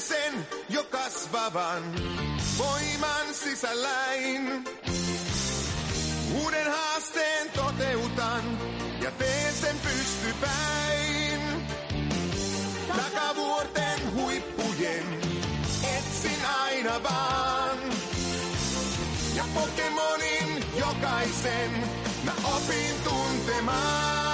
sen jo kasvavan voiman sisälläin. Uuden haasteen toteutan ja teen sen pystypäin. Takavuorten huippujen etsin aina vaan. Ja Pokemonin jokaisen mä opin tuntemaan.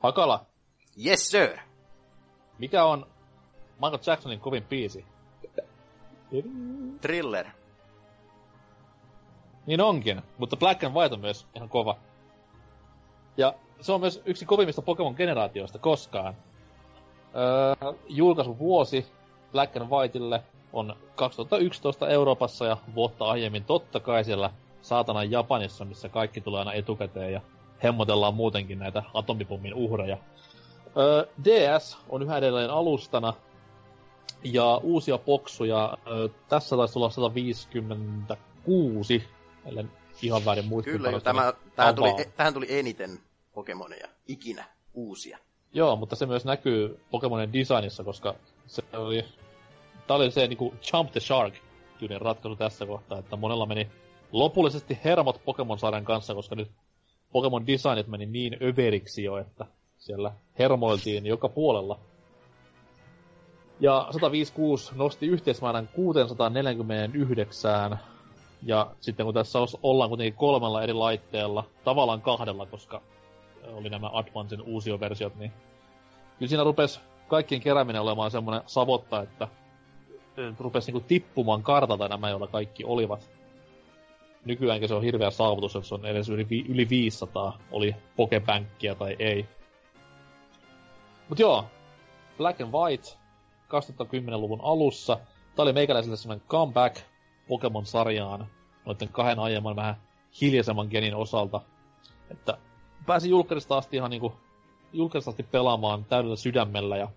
Hakala, Yes sir. mikä on Michael Jacksonin kovin biisi? Thriller. Niin onkin, mutta Black and White on myös ihan kova. Ja se on myös yksi kovimmista Pokemon-generaatioista koskaan. Öö, julkaisuvuosi Black and Whiteille on 2011 Euroopassa ja vuotta aiemmin totta kai siellä saatanan Japanissa, missä kaikki tulee aina etukäteen ja hemmotellaan muutenkin näitä atomipommin uhreja. Öö, DS on yhä edelleen alustana, ja uusia boksuja, öö, tässä taisi olla 156, ellen ihan väärin muista. Kyllä, jo, tämä, tähän, tuli, tähän tuli eniten Pokemoneja ikinä uusia. Joo, mutta se myös näkyy Pokemonin designissa, koska se oli... Tää oli se niinku Jump the Shark tyylinen ratkaisu tässä kohtaa, että monella meni lopullisesti hermot Pokemon-sarjan kanssa, koska nyt Pokemon designit meni niin överiksi jo, että siellä hermoiltiin joka puolella. Ja 156 nosti yhteismäärän 649, ja sitten kun tässä ollaan kuitenkin kolmella eri laitteella, tavallaan kahdella, koska oli nämä Advancein uusioversiot, niin kyllä siinä rupes kaikkien kerääminen olemaan semmoinen savotta, että rupesi niinku tippumaan kartalta nämä, joilla kaikki olivat. Nykyäänkin se on hirveä saavutus, että se on edes yli, yli 500, oli Pokebankkia tai ei. Mut joo, Black and White 2010-luvun alussa. Tää oli meikäläiselle semmonen comeback Pokemon-sarjaan noiden kahden aiemman vähän hiljaisemman genin osalta. Että pääsi julkkarista asti ihan niinku julkkarista asti pelaamaan täydellä sydämellä ja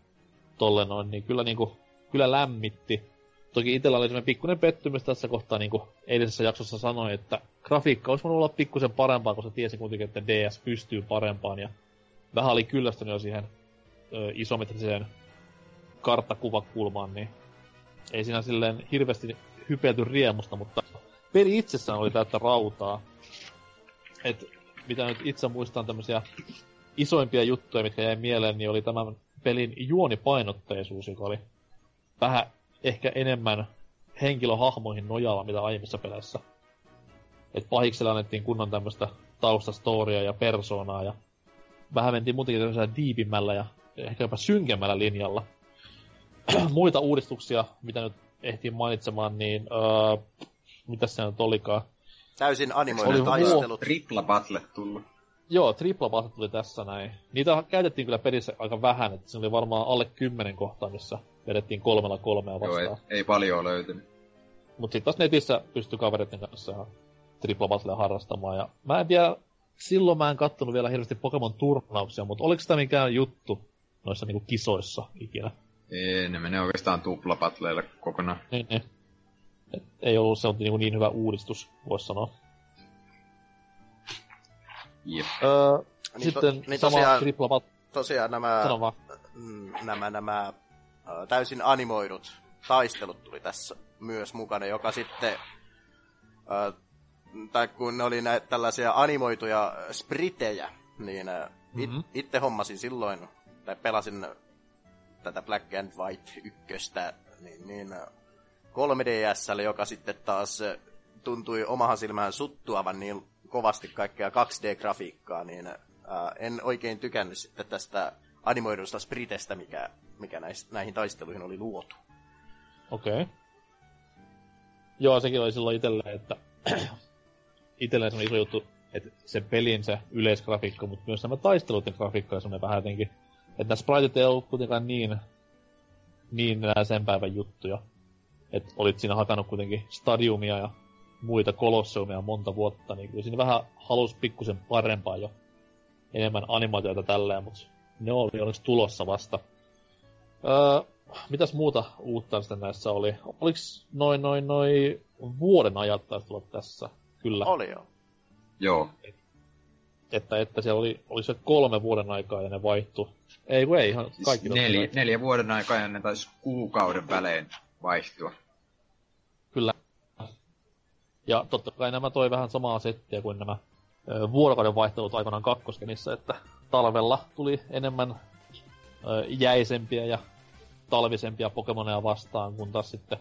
tolle noin, niin kyllä niinku, kyllä lämmitti. Toki itellä oli semmoinen pikkuinen pettymys tässä kohtaa, niinku eilisessä jaksossa sanoin, että grafiikka olisi voinut olla pikkusen parempaa, koska tiesin kuitenkin, että DS pystyy parempaan ja vähän oli kyllästynyt jo siihen ö, isometriseen karttakuvakulmaan, niin ei siinä silleen hirveästi hypelty riemusta, mutta peli itsessään oli täyttä rautaa. Et mitä nyt itse muistan tämmöisiä isoimpia juttuja, mitkä jäi mieleen, niin oli tämän pelin juonipainotteisuus, joka oli vähän ehkä enemmän henkilöhahmoihin nojalla, mitä aiemmissa peleissä. Et pahiksella annettiin kunnon tämmöistä taustastoria ja persoonaa, ja vähän mentiin muutenkin tämmöisellä diipimmällä ja ehkä jopa synkemmällä linjalla. Muita uudistuksia, mitä nyt ehtiin mainitsemaan, niin öö, mitä se nyt olikaan? Täysin animoidut Oli taistelut. Tripla battle tullut. Joo, tripla battle tuli tässä näin. Niitä käytettiin kyllä pelissä aika vähän, että siinä oli varmaan alle kymmenen kohtaa, missä vedettiin kolmella kolmea Joo, ei, vastaan. ei paljon löytynyt. Mut sit taas netissä pystyi kavereiden kanssa ihan harrastamaan. Ja mä en tiedä, silloin mä en kattonut vielä hirveästi Pokemon turnauksia, mutta oliko sitä mikään juttu noissa niinku kisoissa ikinä? Ei, ne menee oikeastaan tupla battleille kokonaan. Niin, niin. Et ei ollut se on niin, niin hyvä uudistus, voisi sanoa. Jep. Öö, Niin sitten to- niin sama tosiaan- tripla battle, Tosiaan nämä, mm, nämä, nämä ä, täysin animoidut taistelut tuli tässä myös mukana, joka sitten, ä, tai kun ne oli näitä tällaisia animoituja spritejä, niin it, Mhm. itse hommasin silloin, tai pelasin tätä Black and White ykköstä, niin, niin ä, 3DSL, joka sitten taas tuntui omahan silmään suttuavan niin kovasti kaikkea 2D-grafiikkaa, niin ää, en oikein tykännyt sitten tästä animoidusta spritestä, mikä, mikä näis, näihin taisteluihin oli luotu. Okei. Okay. Joo, sekin oli silloin itselleen, että itselleen se iso juttu, että se pelin se yleisgrafiikka, mutta myös nämä taisteluiden grafiikka on vähän jotenkin, että nämä spritet ei ollut kuitenkaan niin, niin nää sen päivän juttuja. Että olit siinä hakannut kuitenkin stadiumia ja muita kolosseumia monta vuotta, niin kyllä siinä vähän halus pikkusen parempaa jo enemmän animaatioita tälleen, mutta ne oli onneksi tulossa vasta. Öö, mitäs muuta uutta sitten näissä oli? Oliks noin noin noin vuoden ajat taisi tulla tässä? Kyllä. Oli joo. Joo. Että, että siellä oli, oli se kolme vuoden aikaa ja ne vaihtu. Ei ei, ihan kaikki Siis neljä, neljä vuoden aikaa ja ne taisi kuukauden välein vaihtua. Ja totta kai nämä toi vähän samaa settiä kuin nämä ö, vuorokauden vaihtelut aikanaan kakkoskenissa, että talvella tuli enemmän ö, jäisempiä ja talvisempia Pokemoneja vastaan, kun taas sitten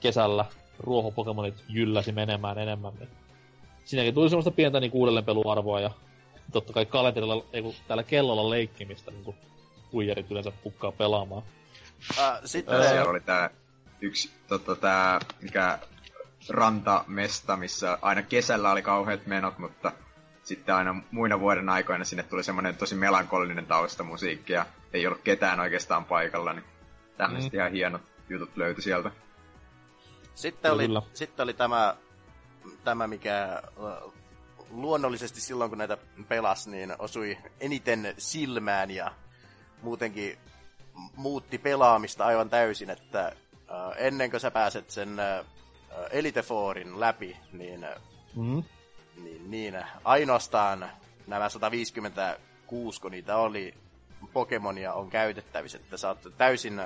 kesällä ruohopokemonit jylläsi menemään enemmän. Niin siinäkin tuli semmoista pientä niin uudelleenpeluarvoa ja totta kai kalenterilla, ei kun täällä kellolla leikkimistä, niin kuin huijarit yleensä pukkaa pelaamaan. Äh, sitten... Ää, Siellä oli tää yksi, tota, tää, mikä rantamesta, missä aina kesällä oli kauheat menot, mutta sitten aina muina vuoden aikoina sinne tuli semmoinen tosi melankolinen taustamusiikki ja ei ollut ketään oikeastaan paikalla, niin tämmöiset Mm. ihan hienot jutut löytyi sieltä. Sitten oli, Kyllä. sitten oli tämä, tämä, mikä äh, luonnollisesti silloin, kun näitä pelas, niin osui eniten silmään ja muutenkin muutti pelaamista aivan täysin, että äh, ennen kuin sä pääset sen äh, Elite Fourin läpi, niin, Mm. niin, niin ainoastaan nämä 156, kun niitä oli, Pokemonia on käytettävissä, että sä oot täysin,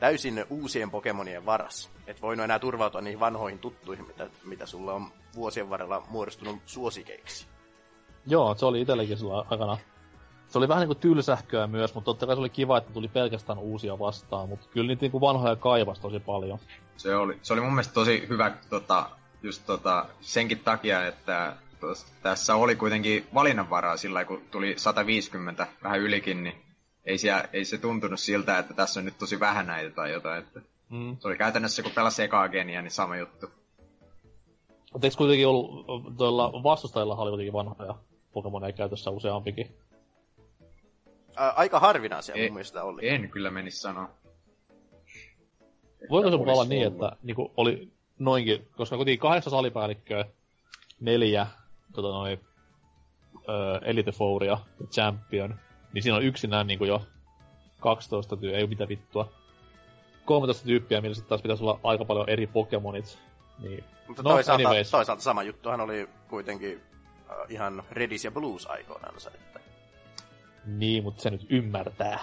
täysin uusien Pokemonien varas. Et voinut enää turvautua niihin vanhoihin tuttuihin, mitä, mitä sulla on vuosien varrella muodostunut suosikeiksi. Joo, se oli itsellekin sillä aikana. Se oli vähän niinku tylsähköä myös, mutta totta kai se oli kiva, että tuli pelkästään uusia vastaan, mutta kyllä niitä niinku vanhoja kaivas tosi paljon. Se oli, se oli mun mielestä tosi hyvä tota, just tota, senkin takia, että tos, tässä oli kuitenkin valinnanvaraa sillä kun tuli 150 vähän ylikin, niin ei, siellä, ei se tuntunut siltä, että tässä on nyt tosi vähän näitä tai jotain. Että Mm. se oli käytännössä, kun pelasi ekaa geniä, niin sama juttu. Mutta eikö kuitenkin ollut, tuolla vastustajilla oli kuitenkin vanhoja Pokemoneja käytössä useampikin? Aika harvinaisia Ei- mun mielestä oli. En kyllä menisi sanoa. Voiko se olla niin, ollut. että niinku oli noinkin, koska kuitenkin kahdeksan salipäällikköä, neljä tota noin, ö, Elite Fouria ja Champion, niin siinä on yksinään niinku jo 12 tyy, ei mitä vittua. 13 tyyppiä, millä sitten taas pitäisi olla aika paljon eri Pokemonit. Niin, Mutta no, toisaalta, anyways. toisaalta sama juttuhan oli kuitenkin äh, ihan Redis ja Blues aikoinansa. Että. Niin mutta se nyt ymmärtää.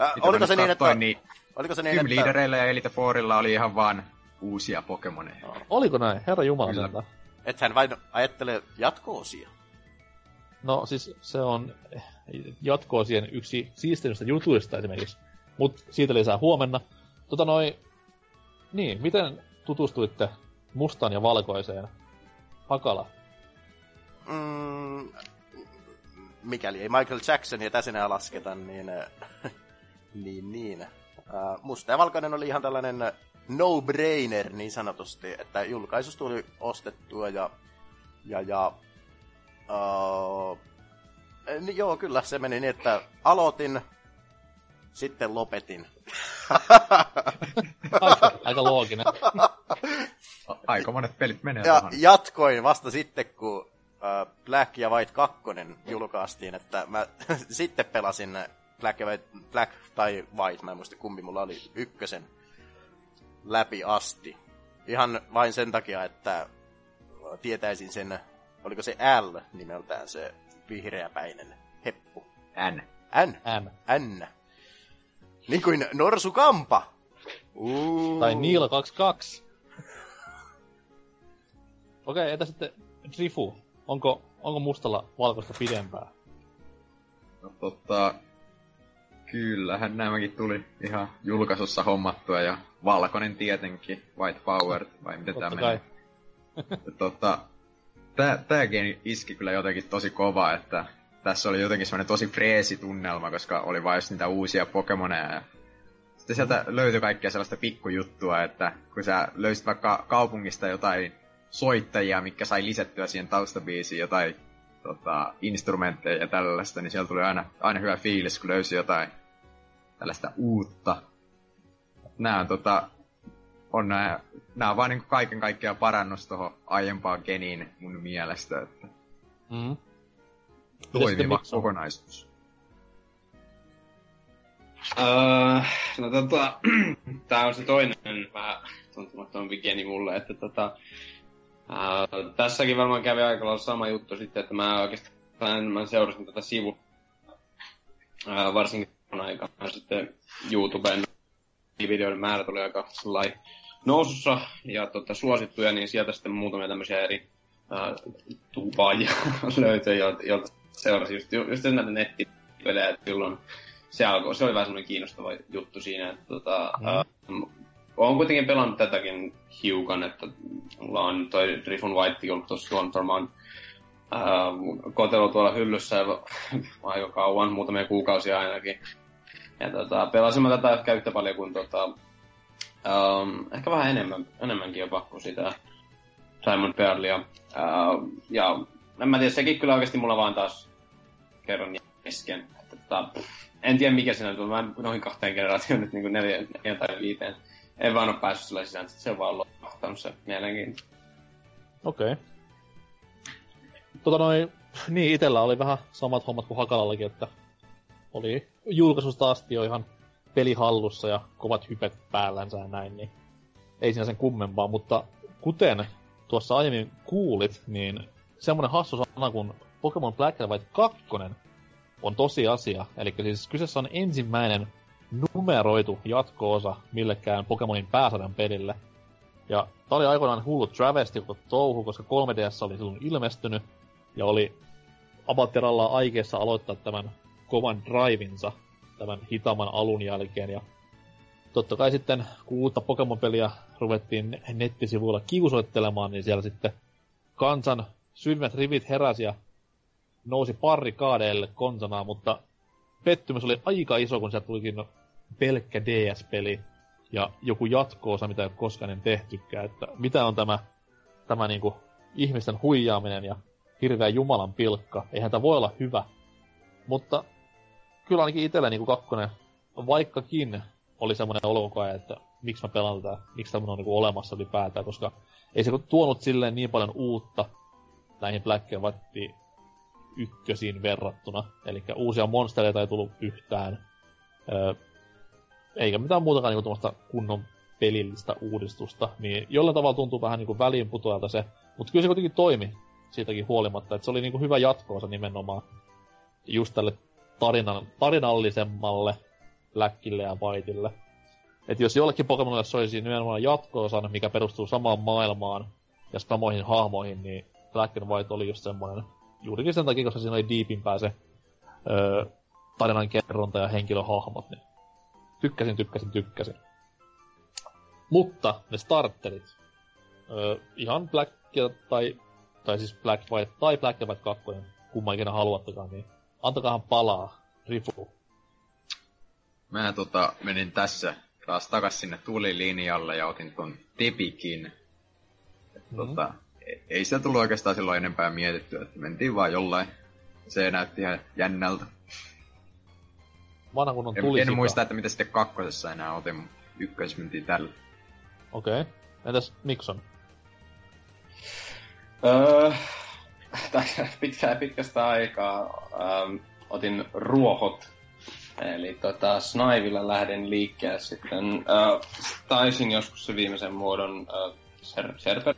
Äh, oliko, se niin, että, niin oliko se niin, että... Leadereilla ja Elite Fourilla oli ihan vaan uusia Pokemoneja. Oliko näin? Herra Jumala Kyllä. sentään. Et hän vain ajattele jatko-osia. No siis se on jatkoa siihen yksi siisteimmistä jutuista esimerkiksi. Mut siitä lisää huomenna. Tota noin, niin, miten tutustuitte mustaan ja valkoiseen? Hakala. Mm, mikäli ei Michael Jacksonia tässä enää lasketa, niin, äh, niin, niin. Äh, musta ja valkoinen oli ihan tällainen no-brainer niin sanotusti, että julkaisus tuli ostettua ja, ja, ja uh, niin joo, kyllä se meni niin, että aloitin, sitten lopetin. Aika, aika looginen. Aika monet pelit menee Ja tuohon. jatkoin vasta sitten, kun Black ja White 2 julkaistiin, että mä sitten pelasin Black, ja White, Black tai White, mä en muista kumpi mulla oli, ykkösen läpi asti. Ihan vain sen takia, että tietäisin sen, oliko se L nimeltään se vihreäpäinen heppu. N. N. M. N. Niin kuin Norsu Kampa. Uh. Tai Niila 22. Okei, entä sitten Drifu? Onko, onko mustalla valkoista pidempää? No tota, kyllähän nämäkin tuli ihan julkaisussa hommattua ja valkoinen tietenkin, White Power, vai miten Totta tämä menee. Ja tota, tää, tääkin iski kyllä jotenkin tosi kova, että tässä oli jotenkin semmoinen tosi freesi tunnelma, koska oli vain just niitä uusia Pokemoneja ja sitten sieltä löytyi kaikkea sellaista pikkujuttua, että kun sä löysit vaikka kaupungista jotain soittajia, mikä sai lisättyä siihen taustabiisiin jotain tota, instrumentteja ja tällaista, niin siellä tuli aina, aina hyvä fiilis, kun löysi jotain tällaista uutta. Nää on, tota, on nää, nää on vaan niin kaiken kaikkiaan parannus tuohon aiempaan geniin mun mielestä, että Mm. toimiva kokonaisuus. Äh, no tota, tää on se toinen vähän tuntumattomampi geni mulle, että tota, tässäkin varmaan kävi aika lailla sama juttu sitten, että mä oikeastaan mä seurasin tätä sivu, äh, varsinkin aikana sitten YouTuben videoiden määrä tuli aika sellainen nousussa ja tota, suosittuja, niin sieltä sitten muutamia tämmöisiä eri äh, tupaajia löytyi, joilta, seurasi just, just näitä nettipelejä, että silloin se, alkoi, se oli vähän semmoinen kiinnostava juttu siinä, että tota, mm. Olen kuitenkin pelannut tätäkin hiukan, että mulla on toi Rifun White ollut tuossa äh, kotelo tuolla hyllyssä aika kauan, muutamia kuukausia ainakin. Ja tota, pelasin mä tätä ehkä yhtä paljon kuin tota, um, ehkä vähän enemmän, enemmänkin jopa kuin sitä Simon Pearlia. Ja en mä tiedä, sekin kyllä oikeasti mulla vaan taas kerran kesken. Että, tota, en tiedä mikä siinä on, mä noin kahteen generaatioon nyt niin kuin neljä, neljä tai viiteen. En vaan ole päässyt sillä sisään, se on vaan lohtanut se mielenkiinto. Okei. Okay. Tota noin, niin itellä oli vähän samat hommat kuin Hakalallakin, että oli julkaisusta asti jo ihan peli hallussa ja kovat hypet päällänsä ja näin, niin ei siinä sen kummempaa, mutta kuten tuossa aiemmin kuulit, niin semmonen hassu sana kuin Pokemon Black and White 2 on tosiasia. Eli siis kyseessä on ensimmäinen numeroitu jatko-osa millekään Pokemonin pääsarjan pelille. Ja tää oli aikoinaan hullu travesti touhu, koska 3DS oli silloin ilmestynyt, ja oli Abatteralla aikeessa aloittaa tämän kovan drivinsa tämän hitaamman alun jälkeen. Ja totta kai sitten, kun uutta Pokemon-peliä ruvettiin nettisivuilla kiusoittelemaan, niin siellä sitten kansan syvimmät rivit heräsi ja nousi kaadeille konsanaan, mutta pettymys oli aika iso, kun sieltä tulikin pelkkä DS-peli ja joku jatko-osa, mitä ei ole koskaan tehtykään, että mitä on tämä, tämä niinku ihmisten huijaaminen ja hirveä Jumalan pilkka. Eihän tämä voi olla hyvä. Mutta kyllä ainakin itsellä niinku kakkonen, vaikkakin oli semmoinen olo että miksi mä pelaan tätä, miksi tämmöinen on niinku olemassa ylipäätään, koska ei se tuonut silleen niin paljon uutta näihin Black and ykkösiin verrattuna. Eli uusia monstereita ei tullut yhtään. Öö, eikä mitään muutakaan niinku kunnon pelillistä uudistusta. Niin jollain tavalla tuntuu vähän niinku väliinputoajalta se. Mutta kyllä se kuitenkin toimi siitäkin huolimatta. Että se oli niinku hyvä jatkoosa nimenomaan just tälle tarinan, tarinallisemmalle Blackille ja Whiteille. Et jos jollekin Pokemonille se olisi nimenomaan jatko mikä perustuu samaan maailmaan ja samoihin hahmoihin, niin Black and White oli just semmoinen juurikin sen takia, koska siinä oli diipimpää se öö, tarinan kerronta ja henkilöhahmot, niin tykkäsin, tykkäsin, tykkäsin. Mutta ne starterit, öö, ihan Black tai, tai siis Black White tai Black White 2, kumman ikinä haluattakaan, niin antakaahan palaa, Rifu. Mä tota, menin tässä taas takas sinne tulilinjalle ja otin ton Tepikin. Mm-hmm. Tota, ei se tullut oikeastaan silloin enempää mietittyä, että mentiin vaan jollain. Se näytti ihan jännältä. Vanha kun on en, en muista, että mitä sitten kakkosessa enää otin, mutta ykkös mentiin tällä. Okei. Okay. Entäs Nixon? Öö, pitkä, pitkästä aikaa ähm, otin ruohot. Eli tota, Snivilla lähden liikkeelle sitten. Äh, taisin joskus se viimeisen muodon äh, ser- Serper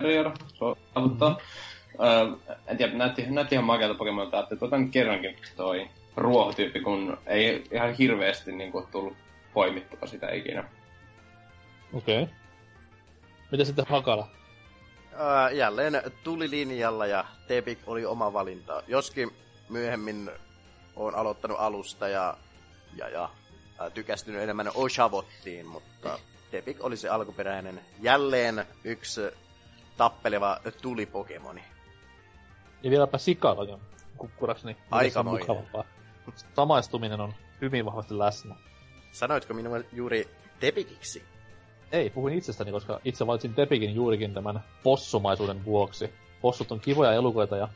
Riero saavuttaa. Mm-hmm. Öö, en tiedä, näytti, näytti ihan makealta Pokemonilta, että otan kerrankin toi ruohotyyppi, kun ei ihan hirveästi niin kuin, tullut poimittua sitä ikinä. Okei. Okay. Mitä sitten Hakala? Ää, jälleen tuli linjalla ja Tepik oli oma valinta. Joskin myöhemmin on aloittanut alusta ja, ja, ja ää, tykästynyt enemmän Oshavottiin, mutta Tepik oli se alkuperäinen jälleen yksi tappeleva tulipokemoni. Ja vieläpä kukkuraksi, niin Aika mukavampaa. Samaistuminen on hyvin vahvasti läsnä. Sanoitko minulle juuri Tepikiksi? Ei, puhuin itsestäni, koska itse valitsin Tepikin juurikin tämän possumaisuuden vuoksi. Possut on kivoja elukoita ja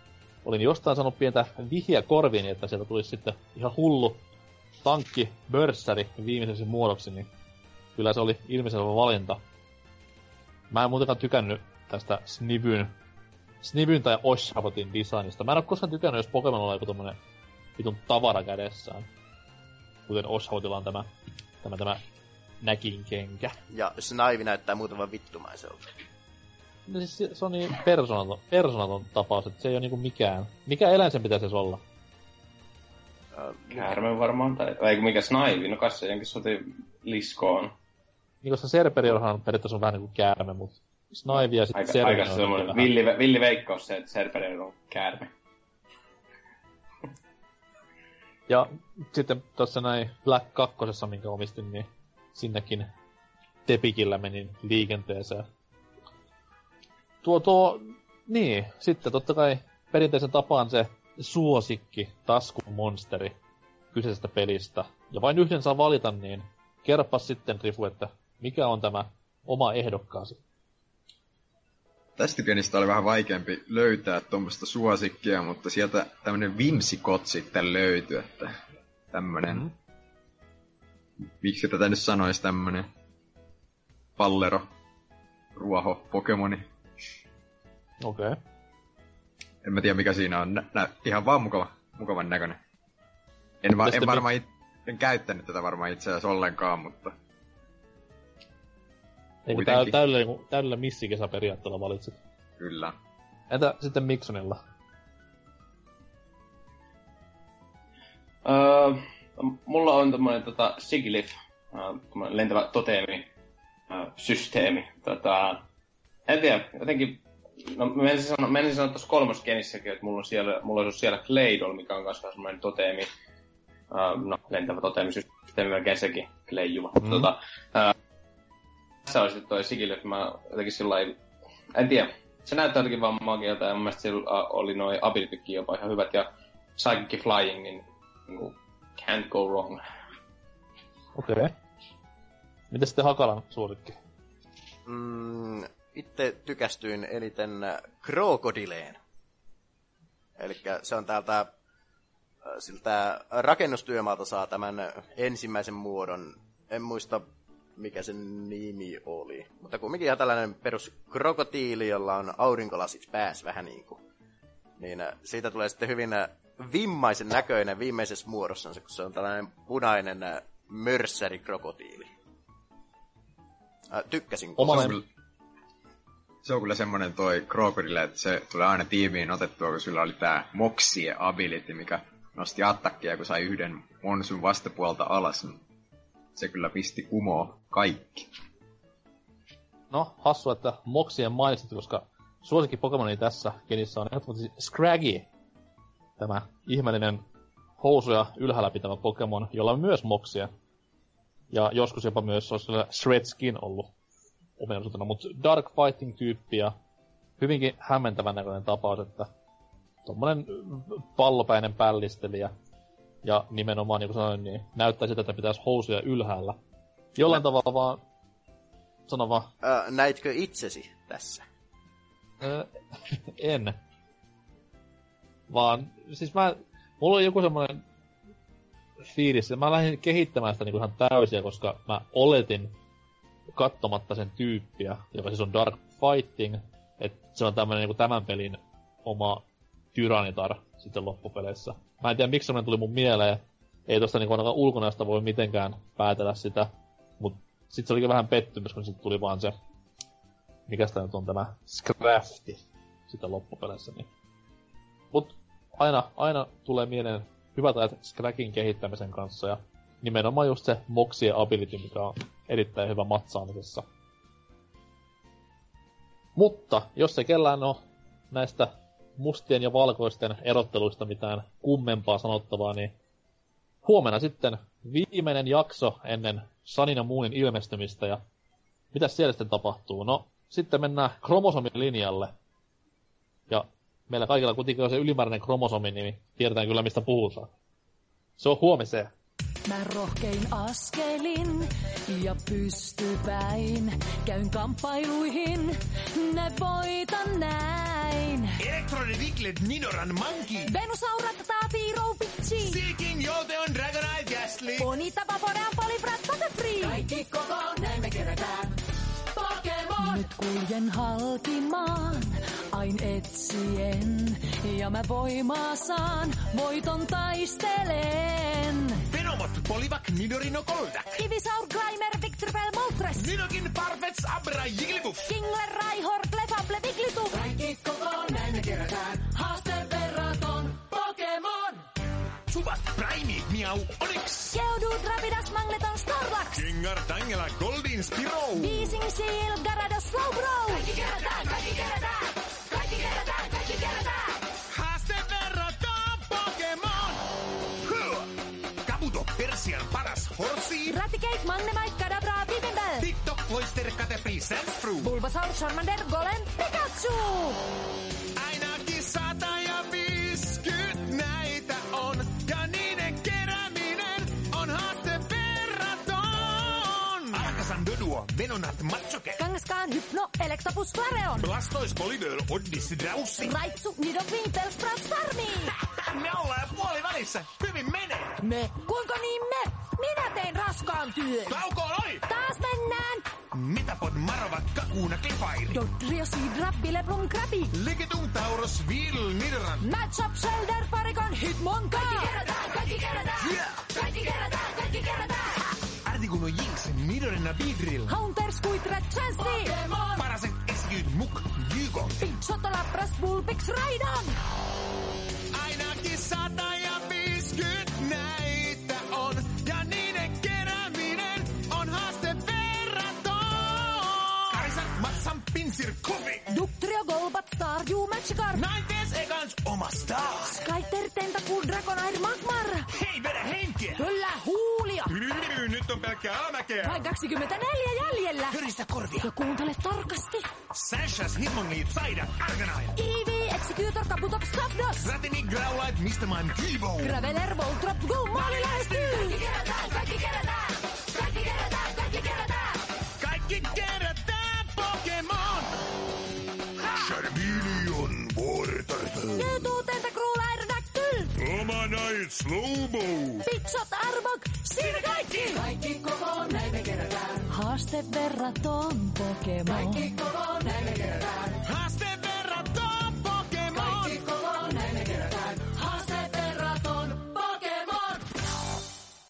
olin jostain sanonut pientä vihjeä korviin, että sieltä tulisi sitten ihan hullu tankki börssäri viimeisessä muodoksi, niin kyllä se oli ilmiselvä valinta. Mä en muutenkaan tykännyt tästä Snivyn, Snivyn tai Oshabotin designista. Mä en oo koskaan tykännyt, jos Pokemon on joku tommonen vitun tavara kädessään. Kuten Oshabotilla on tämä tämä, tämä näkin kenkä. Ja Snaivi näyttää muutaman vittumaiselta. No siis se- se on niin persoonaton, persoonaton tapaus, että se ei ole niinku mikään. Mikä eläin sen pitäisi olla? Ö, Käärme varmaan, tai eikö mikä snaivi, no kai se jonkin soti liskoon. Niin koska Serperiorhan periaatteessa on vähän niinku käärme, mutta Snaivi ja sitten Aika, aika on semmoinen villi, villi veikkaus se, että Serperior on käärme. Ja sitten tuossa näin Black 2, minkä omistin, niin sinnekin Tepikillä menin liikenteeseen. Tuo, tuo, niin, sitten totta kai perinteisen tapaan se suosikki taskumonsteri kyseisestä pelistä. Ja vain yhden saa valita, niin kerropas sitten, Rifu, että mikä on tämä oma ehdokkaasi. Tästä genistä oli vähän vaikeampi löytää tuommoista suosikkia, mutta sieltä tämmönen Whimsicott sitten löytyi, että tämmönen... Mhm. Miksi tätä nyt sanoisi tämmönen pallero, ruoho, pokemoni. Okei. Okay. En mä tiedä mikä siinä on. Nä, nä, ihan vaan mukava, mukavan näköinen. En, va, en varmaan it, en käyttänyt tätä varmaan itse asiassa ollenkaan, mutta Eikö Kuitenkin. täydellä, täydellä, niinku- täydellä missikesä-periaatteella valitsit? kyllä. Entä sitten Miksonilla? Öö, mulla on tämmönen tota, Sigilif, öö, tämmönen lentävä toteemi, öö, systeemi. Tota, en tiedä, jotenkin, no mä menisin sanoa, menisin sanoa tuossa kolmosgenissäkin, että mulla on siellä, mulla olisi ollut siellä Claydol, mikä on kanssa semmoinen toteemi, öö, no lentävä toteemisysteemi melkein sekin, Kleijuva. Mm. Mm. Tota, öö, tässä olisi toi Sigilif, mä jotenkin sillä en tiedä, se näyttää jotenkin vaan magialta ja mun mielestä sillä ä, oli noi abilitykin jopa ihan hyvät ja Psychic Flying, niin niinku, can't go wrong. Okei. Okay. Miten sitten Hakalan suosikki? Mm, itse tykästyin eniten Krokodileen. Eli se on täältä äh, siltä rakennustyömaalta saa tämän ensimmäisen muodon. En muista mikä sen nimi oli. Mutta kumminkin ihan tällainen perus krokotiili, jolla on aurinkolasit päässä vähän niin kuin. Niin äh, siitä tulee sitten hyvin äh, vimmaisen näköinen viimeisessä muodossansa, kun se on tällainen punainen äh, mörssärikrokotiili. Äh, tykkäsin Oma Se on, kyllä, se on kyllä semmonen toi Crocodile, että se tulee aina tiimiin otettua, kun sillä oli tää Moxie ability, mikä nosti attakkia, kun sai yhden monsun vastapuolta alas, se kyllä pisti kumoo kaikki. No, hassu, että Moksien mainitsit, koska suosikki Pokemoni tässä genissä on ehdottomasti Scraggy. Tämä ihmeellinen housuja ylhäällä pitävä Pokemon, jolla on myös Moksia. Ja joskus jopa myös olisi Shredskin ollut ominaisuutena, mutta Dark Fighting-tyyppi ja hyvinkin hämmentävän näköinen tapaus, että tommonen pallopäinen pällistelijä ja nimenomaan, niin kuin sanoin, niin näyttää siltä, että pitäisi housuja ylhäällä. Jollain tavalla vaan, sano vaan, Äh, näitkö itsesi tässä? Öö, en. Vaan, siis mä, mulla oli joku semmoinen fiilis, mä lähdin kehittämään sitä niinku ihan täysiä, koska mä oletin katsomatta sen tyyppiä, joka siis on Dark Fighting, että se on tämmönen niinku tämän pelin oma Tyranitar sitten loppupeleissä. Mä en tiedä miksi semmonen tuli mun mieleen, ei tosta niinku ainakaan ulkonäöstä voi mitenkään päätellä sitä, mut sit se olikin vähän pettymys, kun sit tuli vaan se mikä sitä nyt on tämä Scrafti sitä loppupeleissä. Niin. Mut aina, aina tulee mieleen hyvät ajat Scrakin kehittämisen kanssa ja nimenomaan just se Moxien ability, mikä on erittäin hyvä matsaamisessa. Mutta jos ei kellään ole näistä mustien ja valkoisten erotteluista mitään kummempaa sanottavaa, niin huomenna sitten viimeinen jakso ennen Sanin ja Moonin ilmestymistä ja mitäs siellä sitten tapahtuu? No, sitten mennään kromosomilinjalle. Ja meillä kaikilla kuitenkin on se ylimääräinen kromosomi, niin tiedetään kyllä mistä puhutaan. Se on huomiseen. Mä rohkein askelin ja pystypäin. Käyn kamppailuihin, ne voitan näin. Electronic Wiglet Ninoran Monkey. Venusaurat taatii roupitsi. Seeking Jote on Dragonite Ghastly. Bonita vaporean polivrat Butterfree. Kaikki kokoon, näin me kerätään. Pokemon! Nyt kuljen halkimaan, ain etsien. Ja mä voimaa saan, voiton taistelen. Venomot, Polivac, Nidorino, Goldak. Ivisaur, Grimer, Victreebel, Moltres. Nidokin, Farfetch, Abra, Jigglypuff. Kingler, Raihor, Clefable, Wigglytuff. Subat, Prime, Miau, Onyx. Geodude, Rapidas, Magneton, Snorlax. Gengar, Tangela, Goldin, Spiro. Weezing, Seal, Gyarados, Slowbro. Kaikki kerätään, kaikki kerätään. Kaikki kerätään, kaikki kerätään. Haaste verrataan Pokemon. Huh. Kabuto, Persian paras Horsey. Raticate, Magnemite, Kadabra, Weepinbell. TikTok, Cloyster, Caterpie, Sandfru. Bulbasaur, Charmander, Golem, Pikachu. Venonat, Machoke, Kangaskaan, Hypno, Electabuzz, Flareon. Blastoise, Polydor, Oddis, Draussi. Raitsu, Nidoking, Bellsprout, Starmie. Me ollaan puoli välissä. Hyvin menee. Me? Kuinka niin me? Minä tein raskaan työn. Taukoon oli! Taas mennään. Metapod, Marova, Kakuna, Clefairy. Dodrio, Sidra, Bileblum, Krabi. Ligetum, Tauros, Weedle, Nidoran. Matchup, Shelder, Parikon, Hitmonka. Kerätään, kaikki kerätään. Yeah. Kaikki kerätään, kaikki kerätään. Artikuno, Jinx, Nidorina, Beedrill. Haunter, Squidrat, Chansey. Pokemon. Paraset, Execute, Muk, Gygon. Sota, Lapras, Bulbix, Raidon. Ainakin sata ja viisikymmentä näitä on, ja niiden kerääminen on haaste verraton. Kaisan, Matsan, Pinsir, Kofi. Ductrio, Golbat, Staryu, Magikarp. Nineteenth ekans oma stars. Skyter, Tentacool, Dragonair, Magmar. Hei, vedä henkeä. Nyt on pelkkää alamäkeä. Vain 24 jäljellä. Höristä korvia. Ja kuuntele tarkasti. Sashas, Hitmonlee, Psyduck, Arcanine. Eevee, Executor, Kabutops, Zapdos. Ratini, Growlite, Mr. Mime, Keyboard. Graveler, Voltrop, Go, maali lähestyy. Kaikki kerätään, kaikki kerätään. Kaikki kerätään, kaikki kerätään. Kaikki kerätään Pokemon! Charmeleon, Turtle. Mewtwo, Tentacruel, Aerodactyl. Omanite, Slowbo. Pitsot, Arbok. Siinä kaikki. Kaikki kokonaan me kerätään. Haaste verraton Pokemon. Kaikki kokonaan me kerätään.